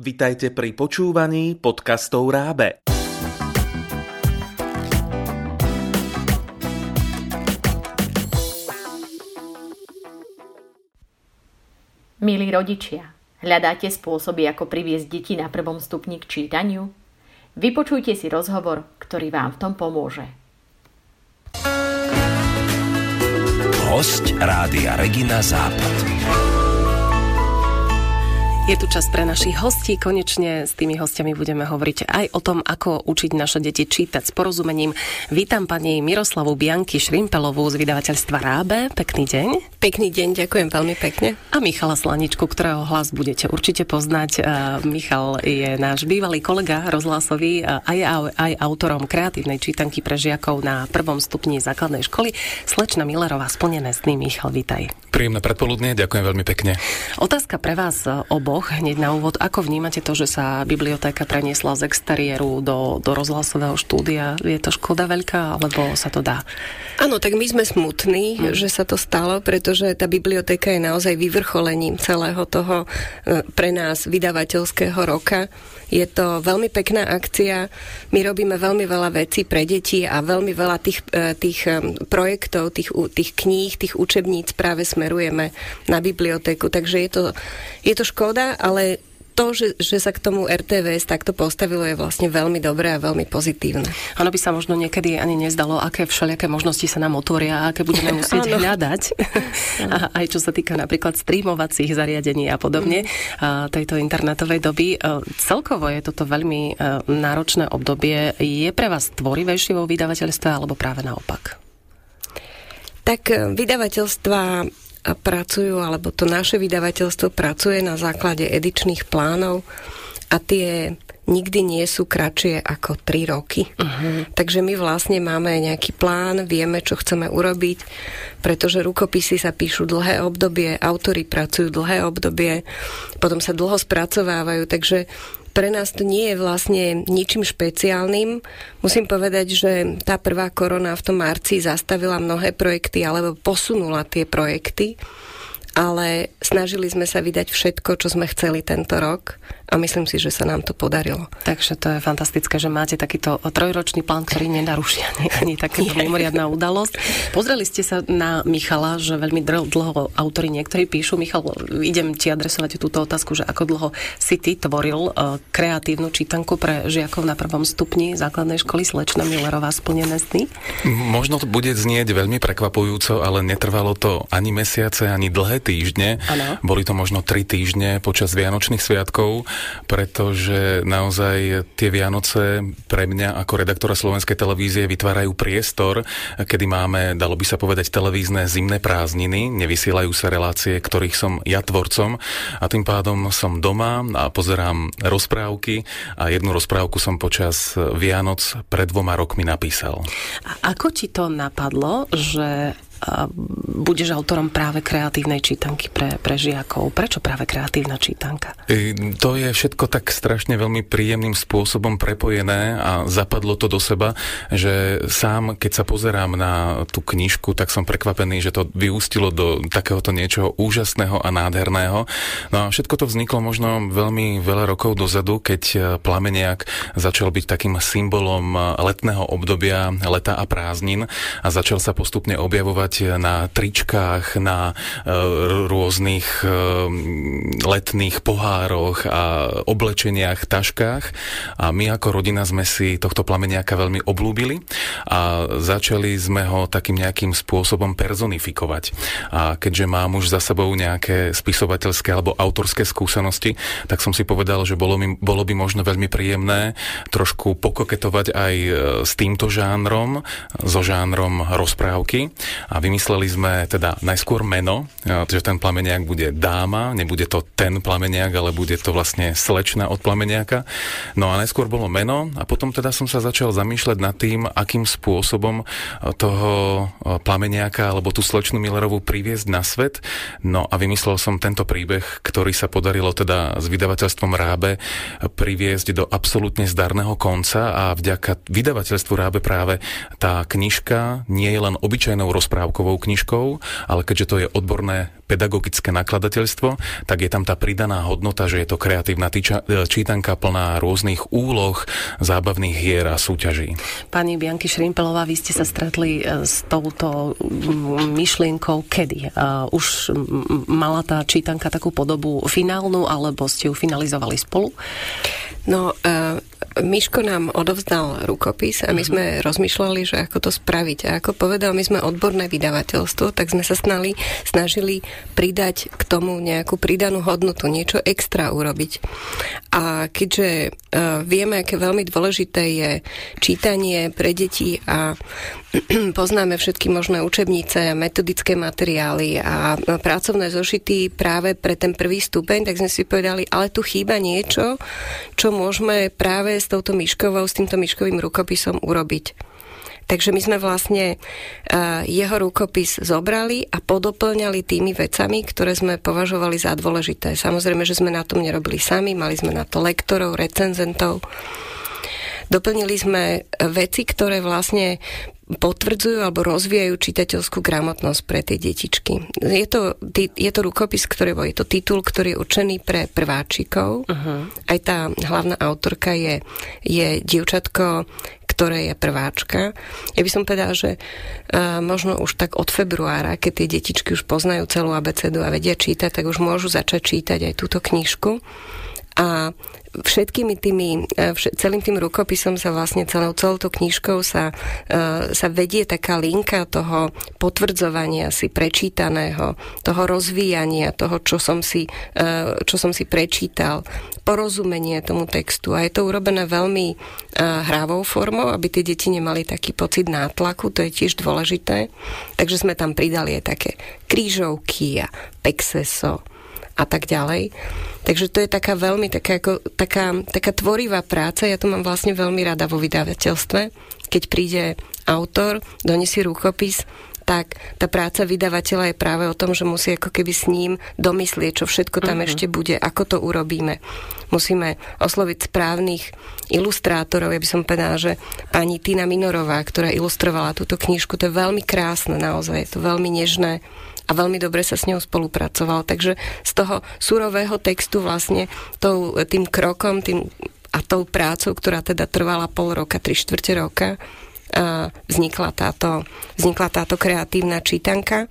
Vitajte pri počúvaní podcastov Rábe. Milí rodičia, hľadáte spôsoby, ako priviesť deti na prvom stupni k čítaniu? Vypočujte si rozhovor, ktorý vám v tom pomôže. Host Rádia Regina Západ. Je tu čas pre našich hostí. Konečne s tými hostiami budeme hovoriť aj o tom, ako učiť naše deti čítať s porozumením. Vítam pani Miroslavu Bianky Šrimpelovú z vydavateľstva Rábe. Pekný deň. Pekný deň, ďakujem veľmi pekne. A Michala Slaničku, ktorého hlas budete určite poznať. Michal je náš bývalý kolega rozhlasový a je aj autorom kreatívnej čítanky pre žiakov na prvom stupni základnej školy. Slečna Millerová, splnené sny. Michal, vítaj. Príjemné predpoludne, ďakujem veľmi pekne. Otázka pre vás oboch Boh, hneď na úvod. Ako vnímate to, že sa bibliotéka preniesla z exteriéru do, do rozhlasového štúdia? Je to škoda veľká, alebo sa to dá? Áno, tak my sme smutní, hmm. že sa to stalo, pretože tá bibliotéka je naozaj vyvrcholením celého toho e, pre nás vydavateľského roka. Je to veľmi pekná akcia. My robíme veľmi veľa vecí pre deti a veľmi veľa tých, e, tých e, projektov, tých, tých kníh, tých učebníc práve smerujeme na bibliotéku. Takže je to, je to škoda, ale to, že, že sa k tomu RTVS takto postavilo, je vlastne veľmi dobré a veľmi pozitívne. Ono by sa možno niekedy ani nezdalo, aké všelijaké možnosti sa nám otvoria a aké budeme musieť hľadať. a aj čo sa týka napríklad streamovacích zariadení a podobne mm. a tejto internetovej doby. E, celkovo je toto veľmi e, náročné obdobie. Je pre vás tvorivejšie vo vydavateľstve alebo práve naopak? Tak e, vydavateľstva pracujú, alebo to naše vydavateľstvo pracuje na základe edičných plánov a tie nikdy nie sú kratšie ako 3 roky. Uh-huh. Takže my vlastne máme nejaký plán, vieme, čo chceme urobiť, pretože rukopisy sa píšu dlhé obdobie, autory pracujú dlhé obdobie, potom sa dlho spracovávajú, takže pre nás to nie je vlastne ničím špeciálnym. Musím povedať, že tá prvá korona v tom marci zastavila mnohé projekty alebo posunula tie projekty ale snažili sme sa vydať všetko, čo sme chceli tento rok a myslím si, že sa nám to podarilo. Takže to je fantastické, že máte takýto trojročný plán, ktorý nenaruší ani, ani takéto mimoriadná udalosť. Pozreli ste sa na Michala, že veľmi dlho autory niektorí píšu. Michal, idem ti adresovať túto otázku, že ako dlho si ty tvoril uh, kreatívnu čítanku pre žiakov na prvom stupni základnej školy Slečna Millerová splnené sny? Možno to bude znieť veľmi prekvapujúco, ale netrvalo to ani mesiace, ani dlhé týždne. Ano. Boli to možno tri týždne počas Vianočných sviatkov, pretože naozaj tie Vianoce pre mňa ako redaktora Slovenskej televízie vytvárajú priestor, kedy máme, dalo by sa povedať, televízne zimné prázdniny, nevysielajú sa relácie, ktorých som ja tvorcom. A tým pádom som doma a pozerám rozprávky. A jednu rozprávku som počas Vianoc pred dvoma rokmi napísal. A ako ti to napadlo, že budeš autorom práve kreatívnej čítanky pre, pre žiakov. Prečo práve kreatívna čítanka? E, to je všetko tak strašne veľmi príjemným spôsobom prepojené a zapadlo to do seba, že sám, keď sa pozerám na tú knižku, tak som prekvapený, že to vyústilo do takéhoto niečoho úžasného a nádherného. No a všetko to vzniklo možno veľmi veľa rokov dozadu, keď Plameniak začal byť takým symbolom letného obdobia, leta a prázdnin a začal sa postupne objavovať mať na tričkách, na e, rôznych e, letných pohároch a oblečeniach, taškách. A my ako rodina sme si tohto plameniaka veľmi oblúbili a začali sme ho takým nejakým spôsobom personifikovať. A keďže mám už za sebou nejaké spisovateľské alebo autorské skúsenosti, tak som si povedal, že bolo, mi, bolo by možno veľmi príjemné trošku pokoketovať aj e, s týmto žánrom, so žánrom rozprávky a vymysleli sme teda najskôr meno, že ten plameniak bude dáma, nebude to ten plameniak, ale bude to vlastne slečna od plameniaka. No a najskôr bolo meno a potom teda som sa začal zamýšľať nad tým, akým spôsobom toho plameniaka alebo tú slečnú Millerovú priviesť na svet. No a vymyslel som tento príbeh, ktorý sa podarilo teda s vydavateľstvom Rábe priviesť do absolútne zdarného konca a vďaka vydavateľstvu Rábe práve tá knižka nie je len obyčajnou rozprávkou, rozprávkovou knižkou, ale keďže to je odborné pedagogické nakladateľstvo, tak je tam tá pridaná hodnota, že je to kreatívna týča, e, čítanka plná rôznych úloh, zábavných hier a súťaží. Pani Bianky Šrimpelová, vy ste sa stretli e, s touto myšlienkou kedy? Už mala tá čítanka takú podobu finálnu, alebo ste ju finalizovali spolu? No, uh, Miško nám odovzdal rukopis a my sme uh-huh. rozmýšľali, že ako to spraviť. A ako povedal, my sme odborné vydavateľstvo, tak sme sa snali, snažili pridať k tomu nejakú pridanú hodnotu, niečo extra urobiť. A keďže uh, vieme, aké veľmi dôležité je čítanie pre deti a poznáme všetky možné učebnice, metodické materiály a pracovné zošity práve pre ten prvý stupeň, tak sme si povedali, ale tu chýba niečo, čo môžeme práve s touto myškovou, s týmto myškovým rukopisom urobiť. Takže my sme vlastne uh, jeho rukopis zobrali a podoplňali tými vecami, ktoré sme považovali za dôležité. Samozrejme, že sme na tom nerobili sami, mali sme na to lektorov, recenzentov. Doplnili sme veci, ktoré vlastne potvrdzujú alebo rozvíjajú čitateľskú gramotnosť pre tie detičky. Je to, je to rukopis, ktorý je to titul, ktorý je určený pre prváčikov. Uh-huh. Aj tá hlavná autorka je, je dievčatko, ktoré je prváčka. Ja by som povedala, že uh, možno už tak od februára, keď tie detičky už poznajú celú abecedu a vedia čítať, tak už môžu začať čítať aj túto knižku. A všetkými tými, e, celým tým rukopisom sa vlastne celou, celou tou knižkou sa, e, sa vedie taká linka toho potvrdzovania si prečítaného, toho rozvíjania toho, čo som si, e, čo som si prečítal, porozumenie tomu textu. A je to urobené veľmi hrávou formou, aby tie deti nemali taký pocit nátlaku, to je tiež dôležité. Takže sme tam pridali aj také krížovky a pexeso a tak ďalej. Takže to je taká veľmi taká, ako, taká, taká tvorivá práca. Ja to mám vlastne veľmi rada vo vydavateľstve. Keď príde autor, donesie rukopis, tak tá práca vydavateľa je práve o tom, že musí ako keby s ním domyslieť, čo všetko tam uh-huh. ešte bude, ako to urobíme. Musíme osloviť správnych ilustrátorov. Ja by som povedala, že pani Tina Minorová, ktorá ilustrovala túto knižku, to je veľmi krásne naozaj, je to veľmi nežné a veľmi dobre sa s ňou spolupracoval. Takže z toho surového textu vlastne tou, tým krokom tým, a tou prácou, ktorá teda trvala pol roka, tri štvrte roka, vznikla táto, vznikla táto kreatívna čítanka.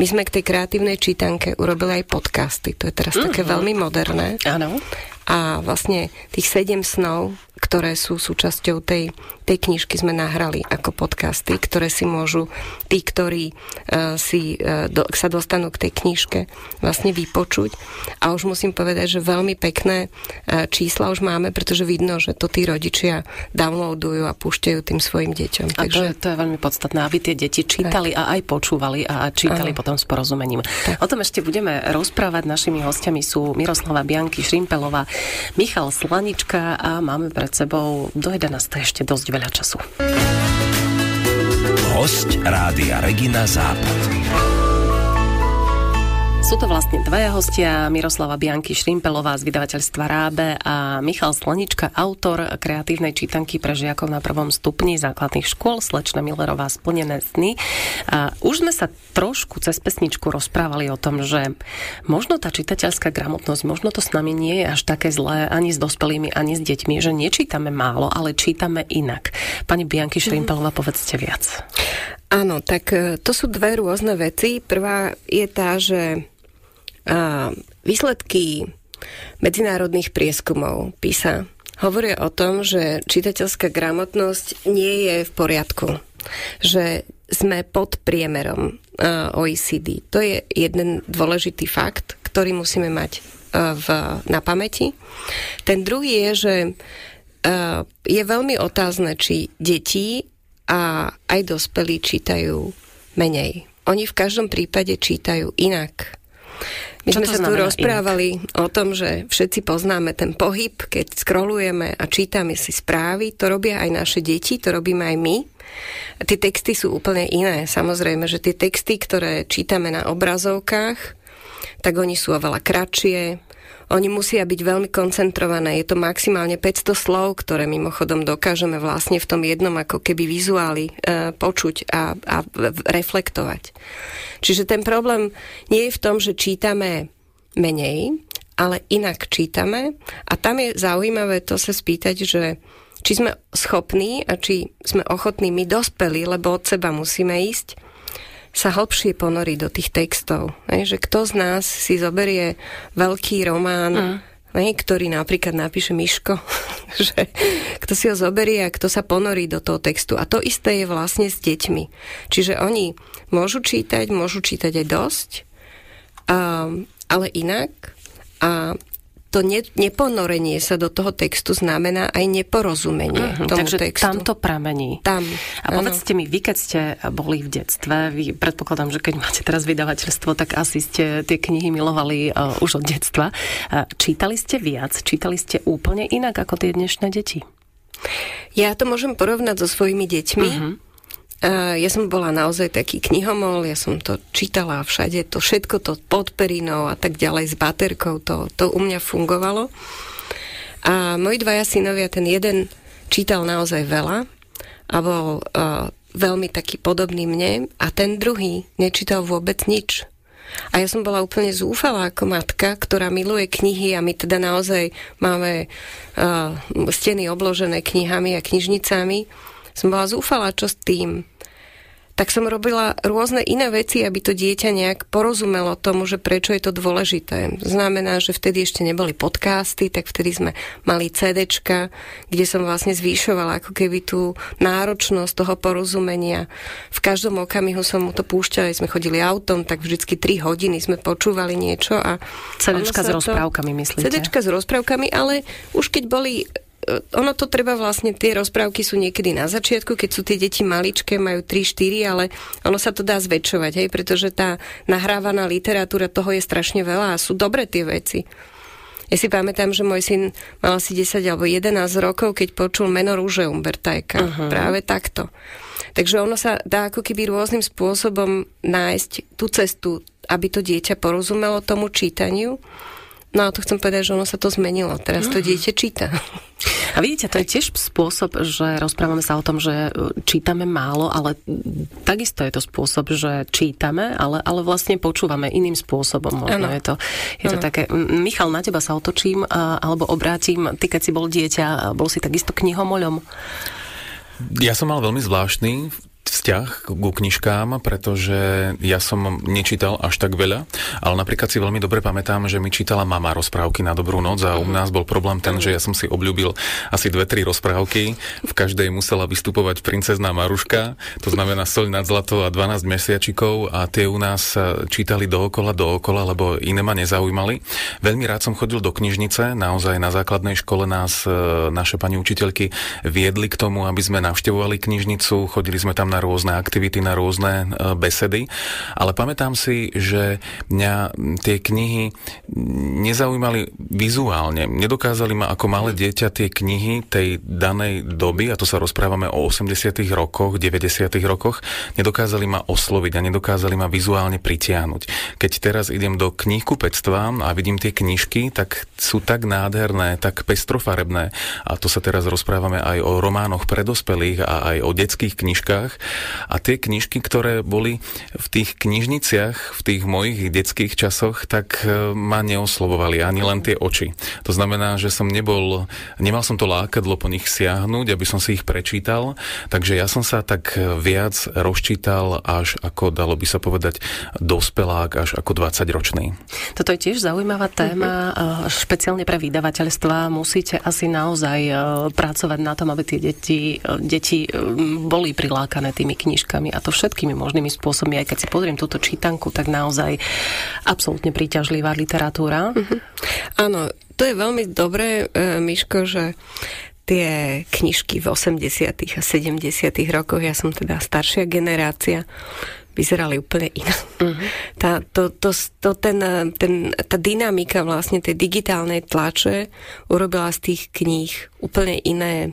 My sme k tej kreatívnej čítanke urobili aj podcasty. To je teraz mm-hmm. také veľmi moderné. Áno. A vlastne tých sedem snov ktoré sú súčasťou tej, tej knižky, sme nahrali ako podcasty, ktoré si môžu tí, ktorí uh, si, uh, do, sa dostanú k tej knižke, vlastne vypočuť. A už musím povedať, že veľmi pekné uh, čísla už máme, pretože vidno, že to tí rodičia downloadujú a púšťajú tým svojim deťom. A Takže... to, je, to je veľmi podstatné, aby tie deti čítali tak. a aj počúvali a čítali Aha. potom s porozumením. Tak. O tom ešte budeme rozprávať. Našimi hostiami sú Miroslava Bianky Šrimpelová, Michal Slanička a máme pred sebou do 11. ešte dosť veľa času. Host Rádia Regina Západ. Sú to vlastne dvaja hostia, Miroslava Bianky Šrimpelová z vydavateľstva Rábe a Michal Slanička, autor kreatívnej čítanky pre žiakov na prvom stupni základných škôl, slečna Millerová Splnené sny. A už sme sa trošku cez pesničku rozprávali o tom, že možno tá čitateľská gramotnosť, možno to s nami nie je až také zlé ani s dospelými, ani s deťmi, že nečítame málo, ale čítame inak. Pani Bianky Šrimpelová, povedzte viac. Áno, tak e, to sú dve rôzne veci. Prvá je tá, že výsledky medzinárodných prieskumov PISA hovoria o tom, že čitateľská gramotnosť nie je v poriadku. Že sme pod priemerom OECD. To je jeden dôležitý fakt, ktorý musíme mať v, na pamäti. Ten druhý je, že je veľmi otázne, či deti a aj dospelí čítajú menej. Oni v každom prípade čítajú inak. My Čo sme sa tu rozprávali inak? o tom, že všetci poznáme ten pohyb, keď scrollujeme a čítame si správy. To robia aj naše deti, to robíme aj my. Tie texty sú úplne iné. Samozrejme, že tie texty, ktoré čítame na obrazovkách, tak oni sú oveľa kratšie, oni musia byť veľmi koncentrované. Je to maximálne 500 slov, ktoré mimochodom dokážeme vlastne v tom jednom ako keby vizuáli e, počuť a, a reflektovať. Čiže ten problém nie je v tom, že čítame menej, ale inak čítame a tam je zaujímavé to sa spýtať, že či sme schopní a či sme ochotní my dospeli, lebo od seba musíme ísť, sa hlbšie ponoriť do tých textov. Ne? Že kto z nás si zoberie veľký román, mm. ne? ktorý napríklad napíše Miško, že kto si ho zoberie a kto sa ponorí do toho textu. A to isté je vlastne s deťmi. Čiže oni môžu čítať, môžu čítať aj dosť, um, ale inak. A to ne, neponorenie sa do toho textu znamená aj neporozumenie uh-huh, tomu takže textu. tam to pramení. Tam. A povedzte mi, vy keď ste boli v detstve, vy predpokladám, že keď máte teraz vydavateľstvo, tak asi ste tie knihy milovali uh, už od detstva. Uh, čítali ste viac? Čítali ste úplne inak ako tie dnešné deti? Ja to môžem porovnať so svojimi deťmi. Uh-huh ja som bola naozaj taký knihomol, ja som to čítala všade, to všetko to pod perinou a tak ďalej s baterkou, to, to u mňa fungovalo. A moji dvaja synovia, ten jeden čítal naozaj veľa a bol uh, veľmi taký podobný mne a ten druhý nečítal vôbec nič. A ja som bola úplne zúfalá ako matka, ktorá miluje knihy a my teda naozaj máme uh, steny obložené knihami a knižnicami. Som bola zúfalá, čo s tým tak som robila rôzne iné veci, aby to dieťa nejak porozumelo tomu, že prečo je to dôležité. Znamená, že vtedy ešte neboli podcasty, tak vtedy sme mali CDčka, kde som vlastne zvýšovala ako keby tú náročnosť toho porozumenia. V každom okamihu som mu to púšťala, sme chodili autom, tak vždycky 3 hodiny sme počúvali niečo a... CDčka s rozprávkami, myslíte? CDčka s rozprávkami, ale už keď boli ono to treba vlastne, tie rozprávky sú niekedy na začiatku, keď sú tie deti maličké, majú 3-4, ale ono sa to dá zväčšovať, hej, pretože tá nahrávaná literatúra, toho je strašne veľa a sú dobre tie veci. Ja si pamätám, že môj syn mal asi 10 alebo 11 rokov, keď počul meno rúže Umbertajka. Uh-huh. Práve takto. Takže ono sa dá ako keby rôznym spôsobom nájsť tú cestu, aby to dieťa porozumelo tomu čítaniu No a to chcem povedať, že ono sa to zmenilo. Teraz to mhm. dieťa číta. A vidíte, to je tiež spôsob, že rozprávame sa o tom, že e, čítame málo, ale takisto je to spôsob, že čítame, ale, ale vlastne počúvame iným spôsobom. Možno ano. je to, je to také... Michal, na teba sa otočím alebo obrátim. Ty, keď si bol dieťa, bol si takisto knihomoľom? Ja som mal veľmi zvláštny vzťah ku knižkám, pretože ja som nečítal až tak veľa, ale napríklad si veľmi dobre pamätám, že mi čítala mama rozprávky na dobrú noc a u nás bol problém ten, že ja som si obľúbil asi dve, tri rozprávky. V každej musela vystupovať princezná Maruška, to znamená Soľ nad zlato a 12 mesiačikov a tie u nás čítali dookola, dookola, lebo iné ma nezaujímali. Veľmi rád som chodil do knižnice, naozaj na základnej škole nás e, naše pani učiteľky viedli k tomu, aby sme navštevovali knižnicu, chodili sme tam na rôzne aktivity, na rôzne e, besedy, ale pamätám si, že mňa tie knihy nezaujímali vizuálne. Nedokázali ma ako malé dieťa tie knihy tej danej doby, a to sa rozprávame o 80 rokoch, 90 rokoch, nedokázali ma osloviť a nedokázali ma vizuálne pritiahnuť. Keď teraz idem do knihkupectva a vidím tie knižky, tak sú tak nádherné, tak pestrofarebné. A to sa teraz rozprávame aj o románoch pre dospelých a aj o detských knižkách, a tie knižky, ktoré boli v tých knižniciach, v tých mojich detských časoch, tak e, ma neoslovovali ani len tie oči. To znamená, že som nebol, nemal som to lákadlo po nich siahnuť, aby som si ich prečítal, takže ja som sa tak viac rozčítal až ako, dalo by sa povedať, dospelák, až ako 20-ročný. Toto je tiež zaujímavá téma, uh-huh. špeciálne pre vydavateľstva. Musíte asi naozaj e, pracovať na tom, aby tie deti, deti boli prilákané tými knižkami a to všetkými možnými spôsobmi. Aj keď si pozriem túto čítanku, tak naozaj absolútne príťažlivá literatúra. Mm-hmm. Áno, to je veľmi dobré, e, Miško, že tie knižky v 80. a 70. rokoch, ja som teda staršia generácia, vyzerali úplne inak. Uh-huh. Tá, to, to, to, ten, ten, tá dynamika vlastne tej digitálnej tlače urobila z tých kníh úplne iné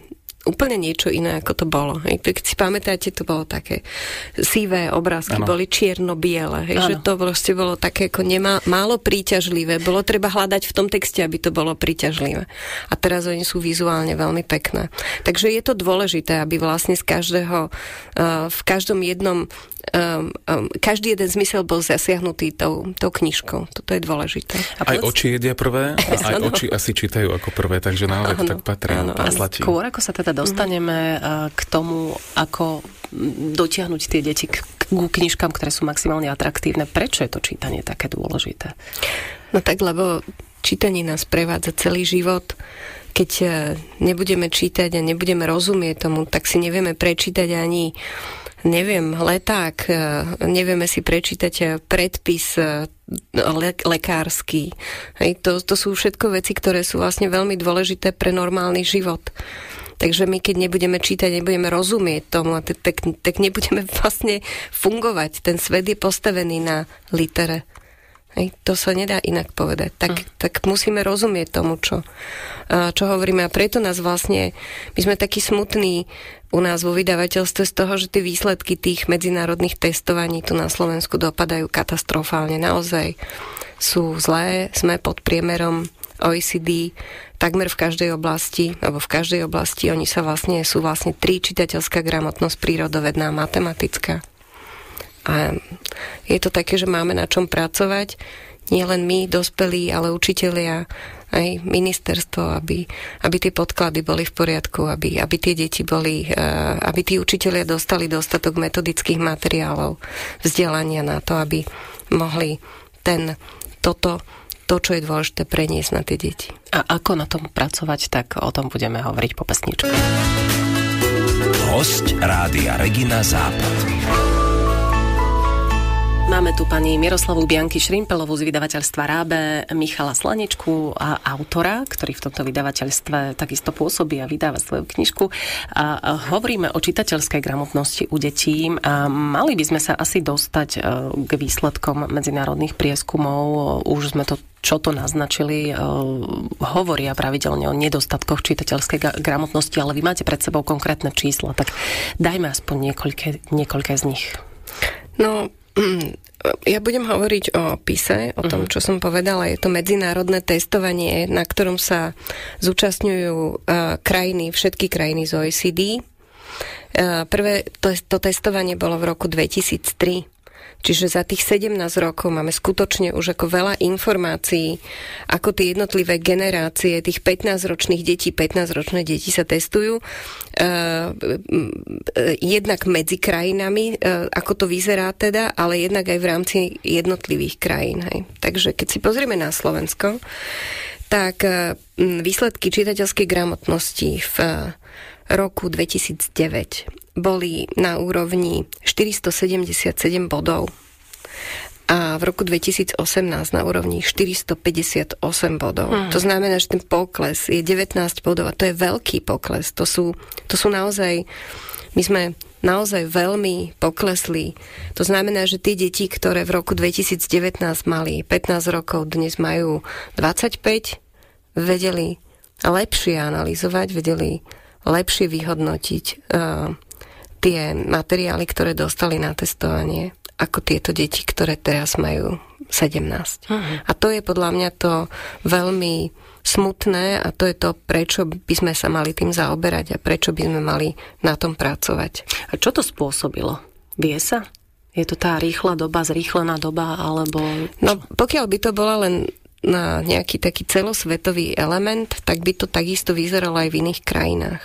úplne niečo iné, ako to bolo. Hej. Keď si pamätáte, to bolo také sivé obrázky, ano. boli čierno-biele. Hej, že to proste bolo také ako nemá, málo príťažlivé. Bolo treba hľadať v tom texte, aby to bolo príťažlivé. A teraz oni sú vizuálne veľmi pekné. Takže je to dôležité, aby vlastne z každého, uh, v každom jednom um, um, každý jeden zmysel bol zasiahnutý tou, tou knižkou. Toto je dôležité. A aj oči jedia prvé a aj ano. oči asi čítajú ako prvé, takže naozaj tak patrí. Ano. Skôr ako sa teda dostaneme mm. k tomu, ako dotiahnuť tie deti k, k knižkám, ktoré sú maximálne atraktívne. Prečo je to čítanie také dôležité? No tak, lebo čítanie nás prevádza celý život keď e, nebudeme čítať a nebudeme rozumieť tomu, tak si nevieme prečítať ani neviem, leták, e, nevieme si prečítať e, predpis e, le- lekársky. Hej, to, to sú všetko veci, ktoré sú vlastne veľmi dôležité pre normálny život. Takže my, keď nebudeme čítať, nebudeme rozumieť tomu, tak, tak nebudeme vlastne fungovať. Ten svet je postavený na litere. Hej, to sa nedá inak povedať. Tak, mm. tak musíme rozumieť tomu, čo, čo hovoríme. A preto nás vlastne, my sme takí smutní u nás vo vydavateľstve z toho, že tie výsledky tých medzinárodných testovaní tu na Slovensku dopadajú katastrofálne. Naozaj sú zlé, sme pod priemerom OECD takmer v každej oblasti, alebo v každej oblasti oni sa vlastne, sú vlastne tri čitateľská gramotnosť, prírodovedná matematická. A je to také, že máme na čom pracovať, nie len my, dospelí, ale učitelia, aj ministerstvo, aby, aby tie podklady boli v poriadku, aby, aby tie deti boli, eh, aby tí učitelia dostali dostatok metodických materiálov, vzdelania na to, aby mohli ten, toto, to, čo je dôležité, preniesť na tie deti. A ako na tom pracovať, tak o tom budeme hovoriť po pesničke. Host Rádia Regina Západ. Máme tu pani Miroslavu Bianky Šrimpelovú z vydavateľstva Rábe, Michala Slanečku a autora, ktorý v tomto vydavateľstve takisto pôsobí a vydáva svoju knižku. A hovoríme o čitateľskej gramotnosti u detí. A mali by sme sa asi dostať e, k výsledkom medzinárodných prieskumov. Už sme to čo to naznačili, e, hovoria pravidelne o nedostatkoch čitateľskej gramotnosti, ale vy máte pred sebou konkrétne čísla, tak dajme aspoň niekoľké, niekoľké z nich. No, ja budem hovoriť o PISE, o tom, mhm. čo som povedala. Je to medzinárodné testovanie, na ktorom sa zúčastňujú uh, krajiny, všetky krajiny z OECD. Uh, prvé to, to testovanie bolo v roku 2003 Čiže za tých 17 rokov máme skutočne už ako veľa informácií, ako tie jednotlivé generácie tých 15-ročných detí, 15-ročné deti sa testujú. Uh, jednak medzi krajinami, uh, ako to vyzerá teda, ale jednak aj v rámci jednotlivých krajín. Hej. Takže keď si pozrieme na Slovensko, tak výsledky čitateľskej gramotnosti v roku 2009 boli na úrovni 477 bodov a v roku 2018 na úrovni 458 bodov. Hmm. To znamená, že ten pokles je 19 bodov a to je veľký pokles. To sú, to sú naozaj, my sme naozaj veľmi poklesli. To znamená, že tie deti, ktoré v roku 2019 mali 15 rokov, dnes majú 25, vedeli lepšie analyzovať, vedeli lepšie vyhodnotiť uh, tie materiály, ktoré dostali na testovanie, ako tieto deti, ktoré teraz majú 17. Uh-huh. A to je podľa mňa to veľmi smutné a to je to, prečo by sme sa mali tým zaoberať a prečo by sme mali na tom pracovať. A čo to spôsobilo? Vie sa? Je to tá rýchla doba, zrýchlená doba, alebo... Čo? No, pokiaľ by to bola len na nejaký taký celosvetový element, tak by to takisto vyzeralo aj v iných krajinách.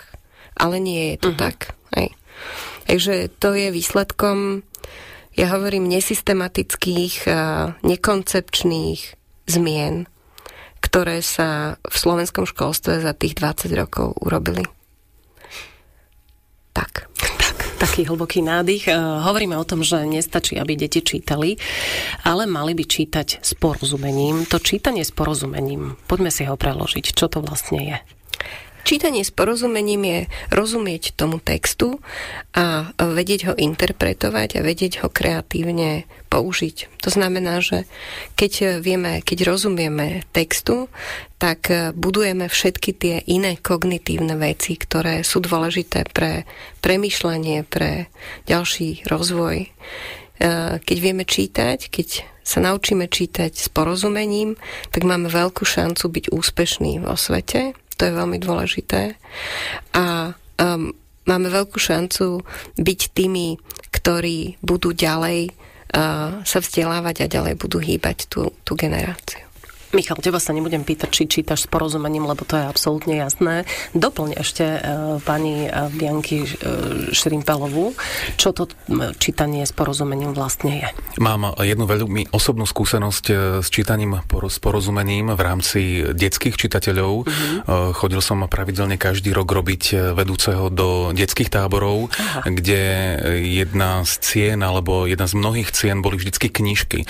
Ale nie je to uh-huh. tak. Hej. Takže to je výsledkom, ja hovorím, nesystematických, nekoncepčných zmien, ktoré sa v slovenskom školstve za tých 20 rokov urobili. Tak. Tak, taký hlboký nádych. Hovoríme o tom, že nestačí, aby deti čítali, ale mali by čítať s porozumením. To čítanie s porozumením, poďme si ho preložiť. Čo to vlastne je? Čítanie s porozumením je rozumieť tomu textu a vedieť ho interpretovať a vedieť ho kreatívne použiť. To znamená, že keď vieme, keď rozumieme textu, tak budujeme všetky tie iné kognitívne veci, ktoré sú dôležité pre premyšľanie, pre ďalší rozvoj. Keď vieme čítať, keď sa naučíme čítať s porozumením, tak máme veľkú šancu byť úspešní vo svete. To je veľmi dôležité. A um, máme veľkú šancu byť tými, ktorí budú ďalej sa vzdelávať a ďalej budú hýbať tú, tú generáciu. Michal, teba sa nebudem pýtať, či čítaš s porozumením, lebo to je absolútne jasné. Doplň ešte e, pani e, Bianky e, Šrimpelovú, čo to čítanie s porozumením vlastne je. Mám jednu veľmi osobnú skúsenosť s čítaním s porozumením v rámci detských čitateľov. Uh-huh. Chodil som pravidelne každý rok robiť vedúceho do detských táborov, Aha. kde jedna z cien alebo jedna z mnohých cien boli vždycky knižky.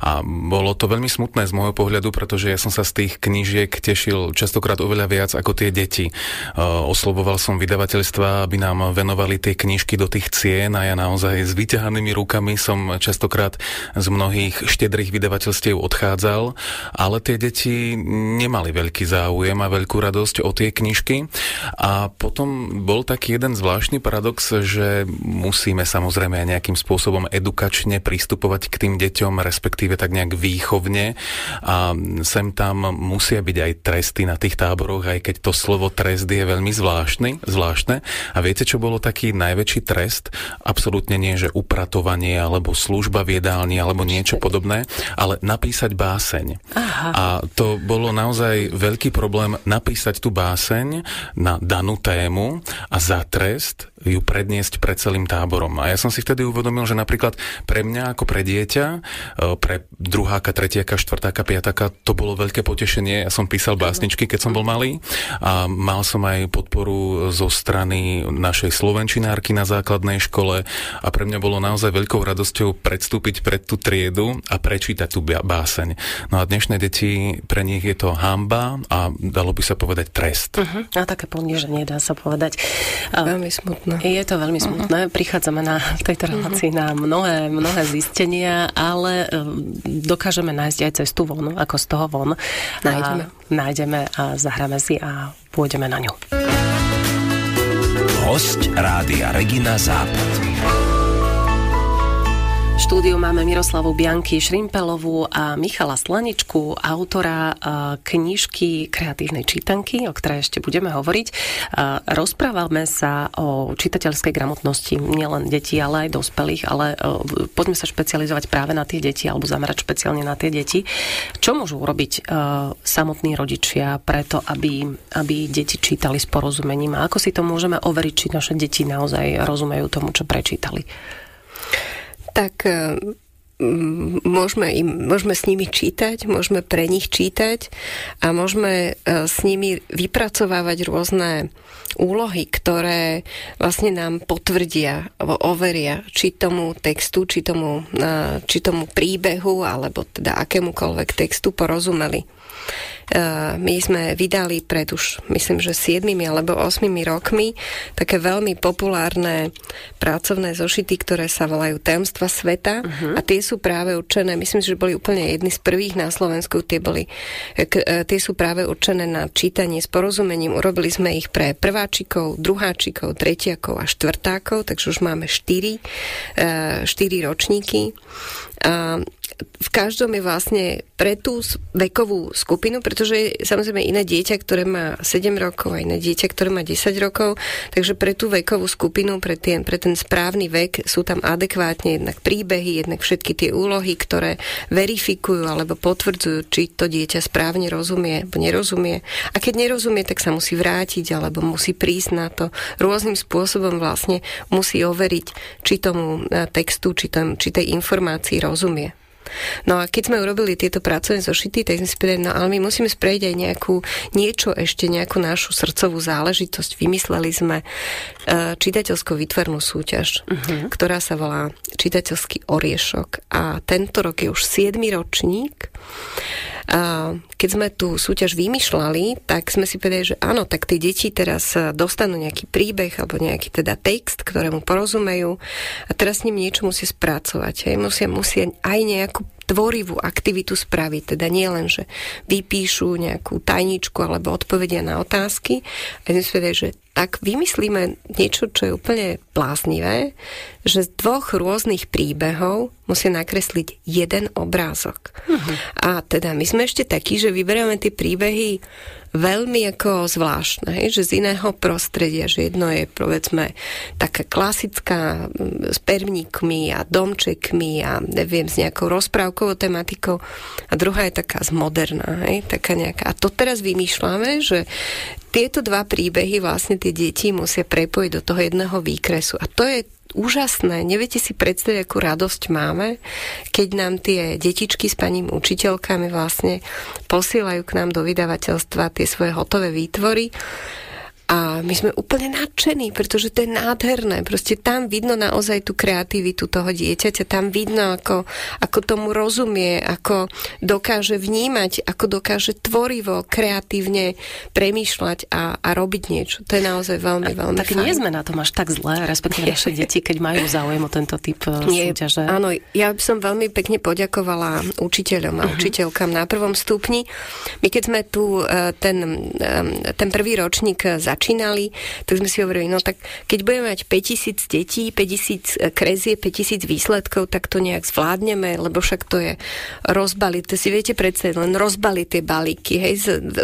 A bolo to veľmi smutné z môjho pohľadu, pretože ja som sa z tých knížiek tešil častokrát oveľa viac ako tie deti. Oslovoval som vydavateľstva, aby nám venovali tie knižky do tých cien a ja naozaj s vyťahanými rukami som častokrát z mnohých štedrých vydavateľstiev odchádzal, ale tie deti nemali veľký záujem a veľkú radosť o tie knižky. A potom bol taký jeden zvláštny paradox, že musíme samozrejme nejakým spôsobom edukačne pristupovať k tým deťom, respektíve tak nejak výchovne a sem tam musia byť aj tresty na tých táboroch, aj keď to slovo trest je veľmi zvláštny, zvláštne. A viete, čo bolo taký najväčší trest? Absolútne nie, že upratovanie alebo služba v jedálni alebo niečo podobné, ale napísať báseň. Aha. A to bolo naozaj veľký problém napísať tú báseň na danú tému a za trest ju predniesť pred celým táborom. A ja som si vtedy uvedomil, že napríklad pre mňa ako pre dieťa, e, pre druháka, tretiaka, štvrtáka, piatáka, to bolo veľké potešenie. Ja som písal básničky, keď som bol malý a mal som aj podporu zo strany našej slovenčinárky na základnej škole a pre mňa bolo naozaj veľkou radosťou predstúpiť pred tú triedu a prečítať tú báseň. No a dnešné deti, pre nich je to hamba a dalo by sa povedať trest. Uh-huh. A také poníženie, dá sa povedať. Veľmi smutné smutné. Je to veľmi smutné. Uh-huh. Prichádzame na v tejto relácii uh-huh. na mnohé, mnohé zistenia, ale e, dokážeme nájsť aj cestu von, ako z toho von. Nájdeme. A, nájdeme a zahráme si a pôjdeme na ňu. Host Rádia Regina Západ štúdiu máme Miroslavu Bianky Šrimpelovú a Michala Slaničku, autora knižky Kreatívnej čítanky, o ktorej ešte budeme hovoriť. Rozprávame sa o čitateľskej gramotnosti nielen detí, ale aj dospelých, ale poďme sa špecializovať práve na tie deti alebo zamerať špeciálne na tie deti. Čo môžu urobiť samotní rodičia preto, aby, aby deti čítali s porozumením a ako si to môžeme overiť, či naše deti naozaj rozumejú tomu, čo prečítali? Tak e, môžeme, im, môžeme s nimi čítať, môžeme pre nich čítať a môžeme e, s nimi vypracovávať rôzne úlohy, ktoré vlastne nám potvrdia, overia, či tomu textu, či tomu, e, či tomu príbehu, alebo teda akémukoľvek textu porozumeli. Eh, my sme vydali pred už, myslím, že 7 alebo 8 rokmi také veľmi populárne pracovné zošity, ktoré sa volajú Tajomstva sveta uh-huh. a tie sú práve určené, myslím, že boli úplne jedny z prvých na Slovensku, tie, boli, eh, eh, tie sú práve určené na čítanie s porozumením. Urobili sme ich pre prváčikov, druháčikov, tretiakov a štvrtákov, takže už máme 4, 4 ročníky. A v každom je vlastne pre tú vekovú skupinu, pretože je samozrejme iné dieťa, ktoré má 7 rokov a iné dieťa, ktoré má 10 rokov, takže pre tú vekovú skupinu, pre ten, pre ten správny vek sú tam adekvátne jednak príbehy, jednak všetky tie úlohy, ktoré verifikujú alebo potvrdzujú, či to dieťa správne rozumie alebo nerozumie. A keď nerozumie, tak sa musí vrátiť alebo musí prísť na to. Rôznym spôsobom vlastne musí overiť, či tomu eh, textu, či, tom, či tej informácii rozumie. No a keď sme urobili tieto pracovné zošity, tak sme si povedali, no ale my musíme spraviť aj nejakú, niečo ešte, nejakú našu srdcovú záležitosť. Vymysleli sme uh, čitateľskú výtvarnú súťaž, uh-huh. ktorá sa volá Čitateľský oriešok. A tento rok je už 7. ročník keď sme tú súťaž vymýšľali, tak sme si povedali, že áno, tak tie deti teraz dostanú nejaký príbeh alebo nejaký teda text, ktorému porozumejú a teraz s ním niečo musia spracovať. Hej. Musia, musia aj nejakú tvorivú aktivitu spraviť. Teda nie len, že vypíšu nejakú tajničku alebo odpovedia na otázky. A my sme že tak vymyslíme niečo, čo je úplne bláznivé, že z dvoch rôznych príbehov musia nakresliť jeden obrázok. Uh-huh. A teda my sme ešte takí, že vyberieme tie príbehy veľmi ako zvláštne, hej, že z iného prostredia, že jedno je povedzme taká klasická s perníkmi a domčekmi a neviem, s nejakou rozprávkovou tematikou a druhá je taká zmoderná, hej, taká nejaká. A to teraz vymýšľame, že tieto dva príbehy vlastne tie deti musia prepojiť do toho jedného výkresu. A to je úžasné. Neviete si predstaviť, akú radosť máme, keď nám tie detičky s pani učiteľkami vlastne posielajú k nám do vydavateľstva tie svoje hotové výtvory a my sme úplne nadšení, pretože to je nádherné. Proste tam vidno naozaj tú kreativitu toho dieťaťa, tam vidno, ako, ako tomu rozumie, ako dokáže vnímať, ako dokáže tvorivo, kreatívne premýšľať a, a robiť niečo. To je naozaj veľmi, veľmi Tak fajn. nie sme na tom až tak zlé, respektíve naše deti, keď majú záujem o tento typ e, nie, súťaže. Áno, ja by som veľmi pekne poďakovala učiteľom a uh-huh. učiteľkám na prvom stupni. My keď sme tu e, ten, e, ten prvý ročník za začínali, tak sme si hovorili, no tak keď budeme mať 5000 detí, 5000 krezie, 5000 výsledkov, tak to nejak zvládneme, lebo však to je rozbaliť, to si viete predstaviť, len rozbaliť tie balíky, hej,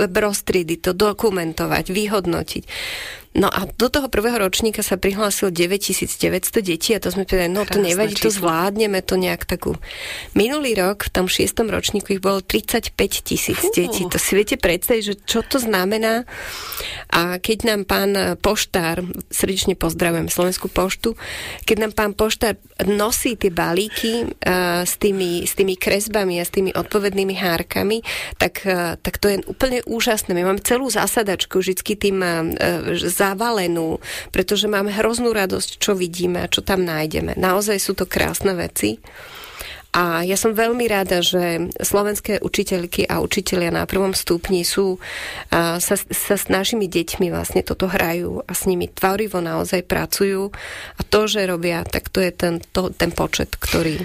roztriedy to dokumentovať, vyhodnotiť. No a do toho prvého ročníka sa prihlásilo 9900 detí a to sme povedali, no to nevadí, to zvládneme to nejak takú. Minulý rok v tom šiestom ročníku ich bolo 35 tisíc detí. To si viete predstaviť, že čo to znamená. A keď nám pán poštár, srdečne pozdravujem Slovenskú poštu, keď nám pán poštár nosí tie balíky uh, s, tými, s tými kresbami a s tými odpovednými hárkami, tak, uh, tak to je úplne úžasné. My máme celú zasadačku vždy tým uh, zavalenú, pretože máme hroznú radosť, čo vidíme a čo tam nájdeme. Naozaj sú to krásne veci. A ja som veľmi rada, že slovenské učiteľky a učitelia na prvom stupni sú, sa, sa s našimi deťmi vlastne toto hrajú a s nimi tvorivo naozaj pracujú. A to, že robia, tak to je ten, to, ten počet, ktorý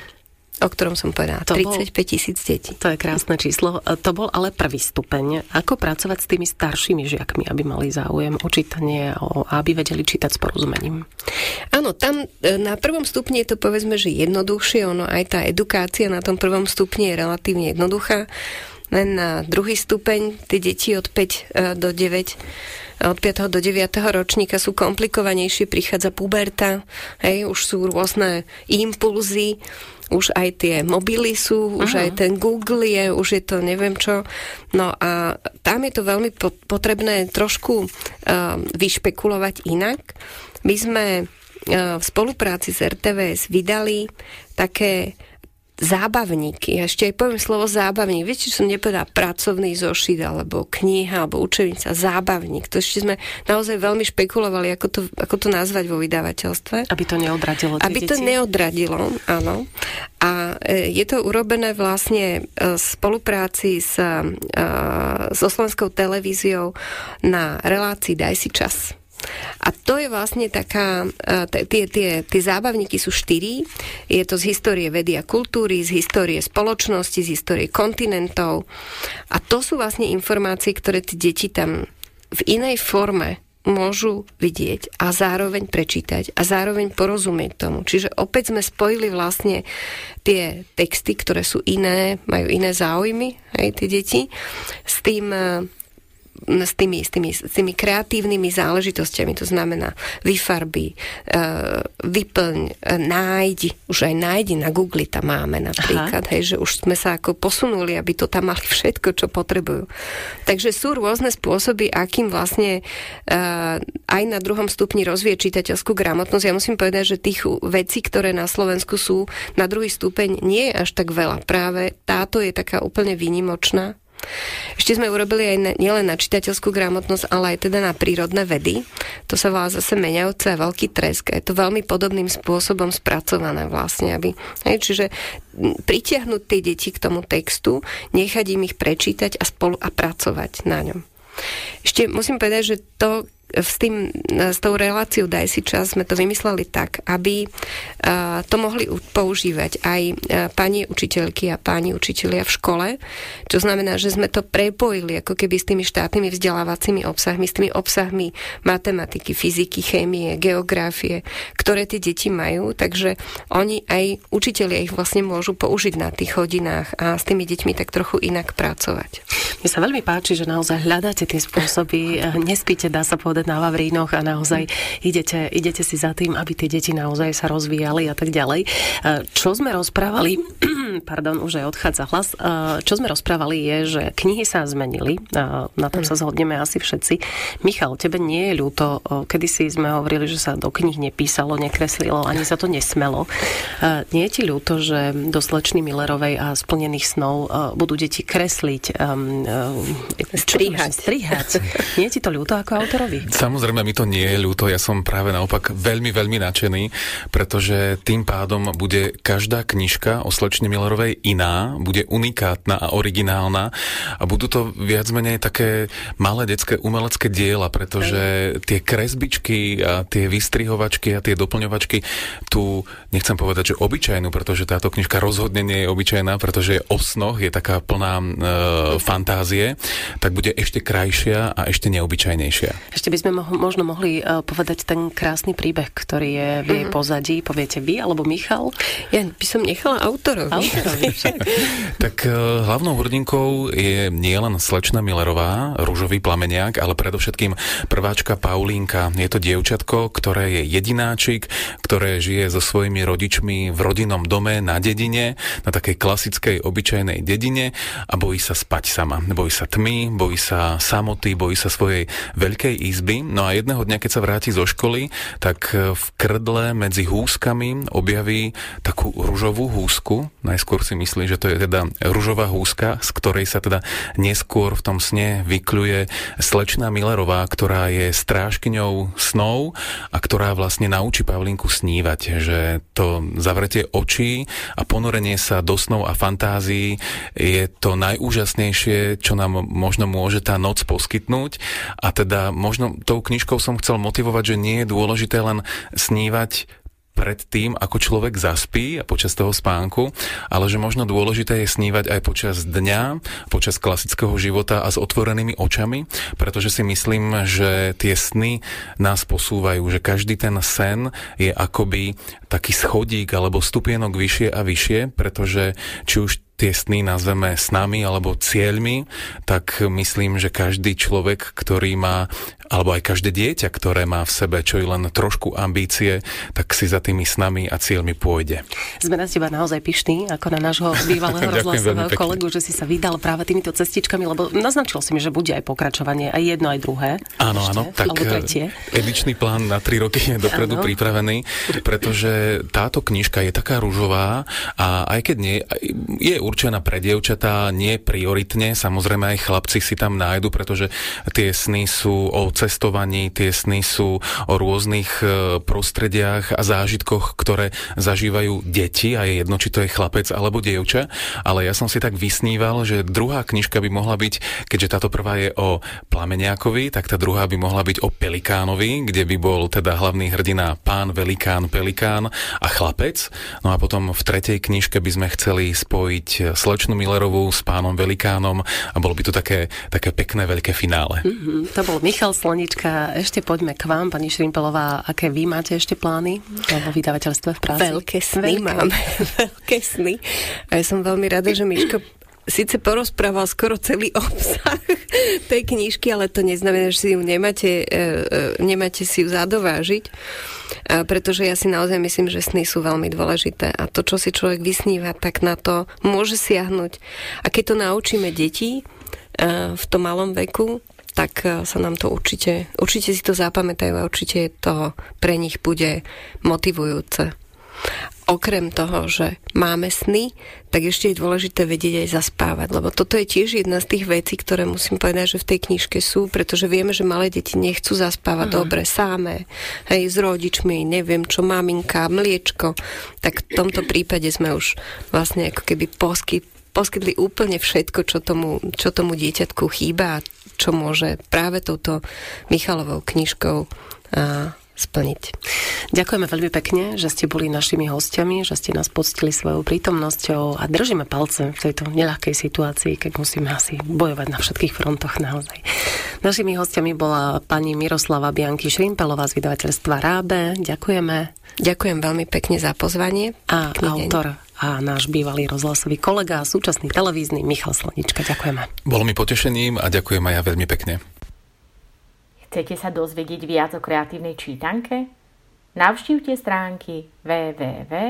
o ktorom som povedala. To 35 tisíc detí. To je krásne číslo. E, to bol ale prvý stupeň. Ako pracovať s tými staršími žiakmi, aby mali záujem o čítanie a aby vedeli čítať s porozumením? Áno, tam e, na prvom stupni je to povedzme, že jednoduchšie. Ono aj tá edukácia na tom prvom stupni je relatívne jednoduchá. Len na druhý stupeň tie deti od 5 e, do 9 od 5. do 9. ročníka sú komplikovanejšie, prichádza puberta, hej, už sú rôzne impulzy, už aj tie mobily sú, už aj ten Google je, už je to neviem čo. No a tam je to veľmi po- potrebné trošku uh, vyšpekulovať inak. My sme uh, v spolupráci s RTVS vydali také zábavníky. Ja ešte aj poviem slovo zábavník. Viete, čo som nepovedala pracovný zošit, alebo kniha, alebo učebnica, zábavník. To ešte sme naozaj veľmi špekulovali, ako to, ako to nazvať vo vydavateľstve. Aby to neodradilo Aby deti. to neodradilo, áno. A e, je to urobené vlastne v spolupráci s, so Slovenskou televíziou na relácii Daj si čas. A to je vlastne taká, tie, zábavníky sú štyri. Je to z histórie vedy a kultúry, z histórie spoločnosti, z histórie kontinentov. A to sú vlastne informácie, ktoré tie deti tam v inej forme môžu vidieť a zároveň prečítať a zároveň porozumieť tomu. Čiže opäť sme spojili vlastne tie texty, ktoré sú iné, majú iné záujmy, aj tie deti, s tým s tými, s, tými, s tými kreatívnymi záležitostiami, to znamená vyfarby, uh, vyplň, uh, nájdi, už aj nájdi na Google tam máme napríklad, hej, že už sme sa ako posunuli, aby to tam mali všetko, čo potrebujú. Takže sú rôzne spôsoby, akým vlastne uh, aj na druhom stupni rozvie čitateľskú gramotnosť. Ja musím povedať, že tých vecí, ktoré na Slovensku sú na druhý stupeň, nie je až tak veľa. Práve táto je taká úplne výnimočná Ešte sme urobili aj na, nielen na čitateľskú gramotnosť, ale aj teda na prírodné vedy. To sa volá zase Meňavce a Veľký tresk. Je to veľmi podobným spôsobom spracované vlastne. Aby, hej, čiže pritiahnuť tie deti k tomu textu, nechať im ich prečítať a spolu a pracovať na ňom. Ešte musím povedať, že to, s, tým, s tou reláciou Daj si čas sme to vymysleli tak, aby to mohli používať aj pani učiteľky a páni učitelia v škole, čo znamená, že sme to prepojili ako keby s tými štátnymi vzdelávacími obsahmi, s tými obsahmi matematiky, fyziky, chémie, geografie, ktoré tie deti majú, takže oni aj učitelia ich vlastne môžu použiť na tých hodinách a s tými deťmi tak trochu inak pracovať. Mne sa veľmi páči, že naozaj hľadáte tie spôsoby, nespíte, dá sa povedať, povedať na Vavrínoch a naozaj idete, idete si za tým, aby tie deti naozaj sa rozvíjali a tak ďalej. E, čo sme rozprávali, pardon, už aj odchádza hlas, e, čo sme rozprávali je, že knihy sa zmenili, e, na tom sa zhodneme asi všetci. Michal, tebe nie je ľúto, kedysi sme hovorili, že sa do knih nepísalo, nekreslilo, ani sa to nesmelo. Nie je ti ľúto, že do slečny Millerovej a splnených snov budú deti kresliť, strihať. strihať. Nie je ti to ľúto ako autorovi? Samozrejme, mi to nie je ľúto, ja som práve naopak veľmi, veľmi nadšený, pretože tým pádom bude každá knižka o slečne Millerovej iná, bude unikátna a originálna a budú to viac menej také malé detské umelecké diela, pretože tie kresbičky a tie vystrihovačky a tie doplňovačky tu nechcem povedať, že obyčajnú, pretože táto knižka rozhodne nie je obyčajná, pretože je o snoch, je taká plná e, fantázie, tak bude ešte krajšia a ešte neobyčajnejšia. Ešte by sme mo- možno mohli uh, povedať ten krásny príbeh, ktorý je v jej mm-hmm. pozadí. Poviete vy alebo Michal? Ja by som nechala autorovi. autorovi tak uh, hlavnou hrdinkou je nielen slečna Millerová, rúžový plameniak, ale predovšetkým prváčka Paulínka. Je to dievčatko, ktoré je jedináčik, ktoré žije so svojimi rodičmi v rodinnom dome na dedine, na takej klasickej obyčajnej dedine a bojí sa spať sama. Bojí sa tmy, bojí sa samoty, bojí sa svojej veľkej izby izby. No a jedného dňa, keď sa vráti zo školy, tak e, v krdle medzi húskami objaví takú ružovú húsku. Najskôr si myslí, že to je teda ružová húska, z ktorej sa teda neskôr v tom sne vykľuje slečná Millerová, ktorá je strážkyňou snov a ktorá vlastne naučí Pavlinku snívať, že to zavretie očí a ponorenie sa do snov a fantázií je to najúžasnejšie, čo nám možno môže tá noc poskytnúť a teda možno tou knižkou som chcel motivovať, že nie je dôležité len snívať pred tým, ako človek zaspí a počas toho spánku, ale že možno dôležité je snívať aj počas dňa, počas klasického života a s otvorenými očami, pretože si myslím, že tie sny nás posúvajú, že každý ten sen je akoby taký schodík alebo stupienok vyššie a vyššie, pretože či už tie sny nazveme snami alebo cieľmi, tak myslím, že každý človek, ktorý má alebo aj každé dieťa, ktoré má v sebe čo i len trošku ambície, tak si za tými snami a cieľmi pôjde. Sme na teba naozaj pyšní, ako na nášho bývalého rozhlasového kolegu, že si sa vydal práve týmito cestičkami, lebo naznačil si mi, že bude aj pokračovanie, aj jedno, aj druhé. Áno, áno, tak edičný plán na tri roky je dopredu áno. pripravený, pretože táto knižka je taká rúžová a aj keď nie, je určená pre dievčatá, nie prioritne, samozrejme aj chlapci si tam nájdu, pretože tie sny sú o cestovaní, tie sny sú o rôznych e, prostrediach a zážitkoch, ktoré zažívajú deti a je jedno, či to je chlapec alebo dievča, ale ja som si tak vysníval, že druhá knižka by mohla byť, keďže táto prvá je o Plameniakovi, tak tá druhá by mohla byť o Pelikánovi, kde by bol teda hlavný hrdina pán Velikán, Pelikán a chlapec. No a potom v tretej knižke by sme chceli spojiť slečnu Millerovú s pánom Velikánom a bolo by to také, také pekné veľké finále. Mm-hmm, to bol Michal Slonička, ešte poďme k vám, pani Šrimpelová. Aké vy máte ešte plány vo vydavateľstve v práci? Veľké sny Veľké. mám. Veľké sny. A ja som veľmi rada, že Miško síce porozprával skoro celý obsah tej knižky, ale to neznamená, že si ju nemáte, e, e, nemáte si ju zadovážiť, pretože ja si naozaj myslím, že sny sú veľmi dôležité a to, čo si človek vysníva, tak na to môže siahnuť. A keď to naučíme deti e, v tom malom veku, tak e, sa nám to určite, určite si to zapamätajú a určite to pre nich bude motivujúce. okrem toho, že máme sny, tak ešte je dôležité vedieť aj zaspávať, lebo toto je tiež jedna z tých vecí, ktoré musím povedať, že v tej knižke sú, pretože vieme, že malé deti nechcú zaspávať uh-huh. dobre sáme, hej, s rodičmi, neviem čo, maminka, mliečko, tak v tomto prípade sme už vlastne ako keby posky, poskytli úplne všetko, čo tomu, čo tomu dieťatku chýba a čo môže práve touto Michalovou knižkou a, splniť. Ďakujeme veľmi pekne, že ste boli našimi hostiami, že ste nás poctili svojou prítomnosťou a držíme palce v tejto neľahkej situácii, keď musíme asi bojovať na všetkých frontoch naozaj. Našimi hostiami bola pani Miroslava Bianky Šrimpelová z vydavateľstva Rábe. Ďakujeme. Ďakujem veľmi pekne za pozvanie. A autor a náš bývalý rozhlasový kolega a súčasný televízny Michal Slonička. Ďakujeme. Bolo mi potešením a ďakujem aj ja veľmi pekne. Chcete sa dozvedieť viac o kreatívnej čítanke? Navštívte stránky www.raab.sk.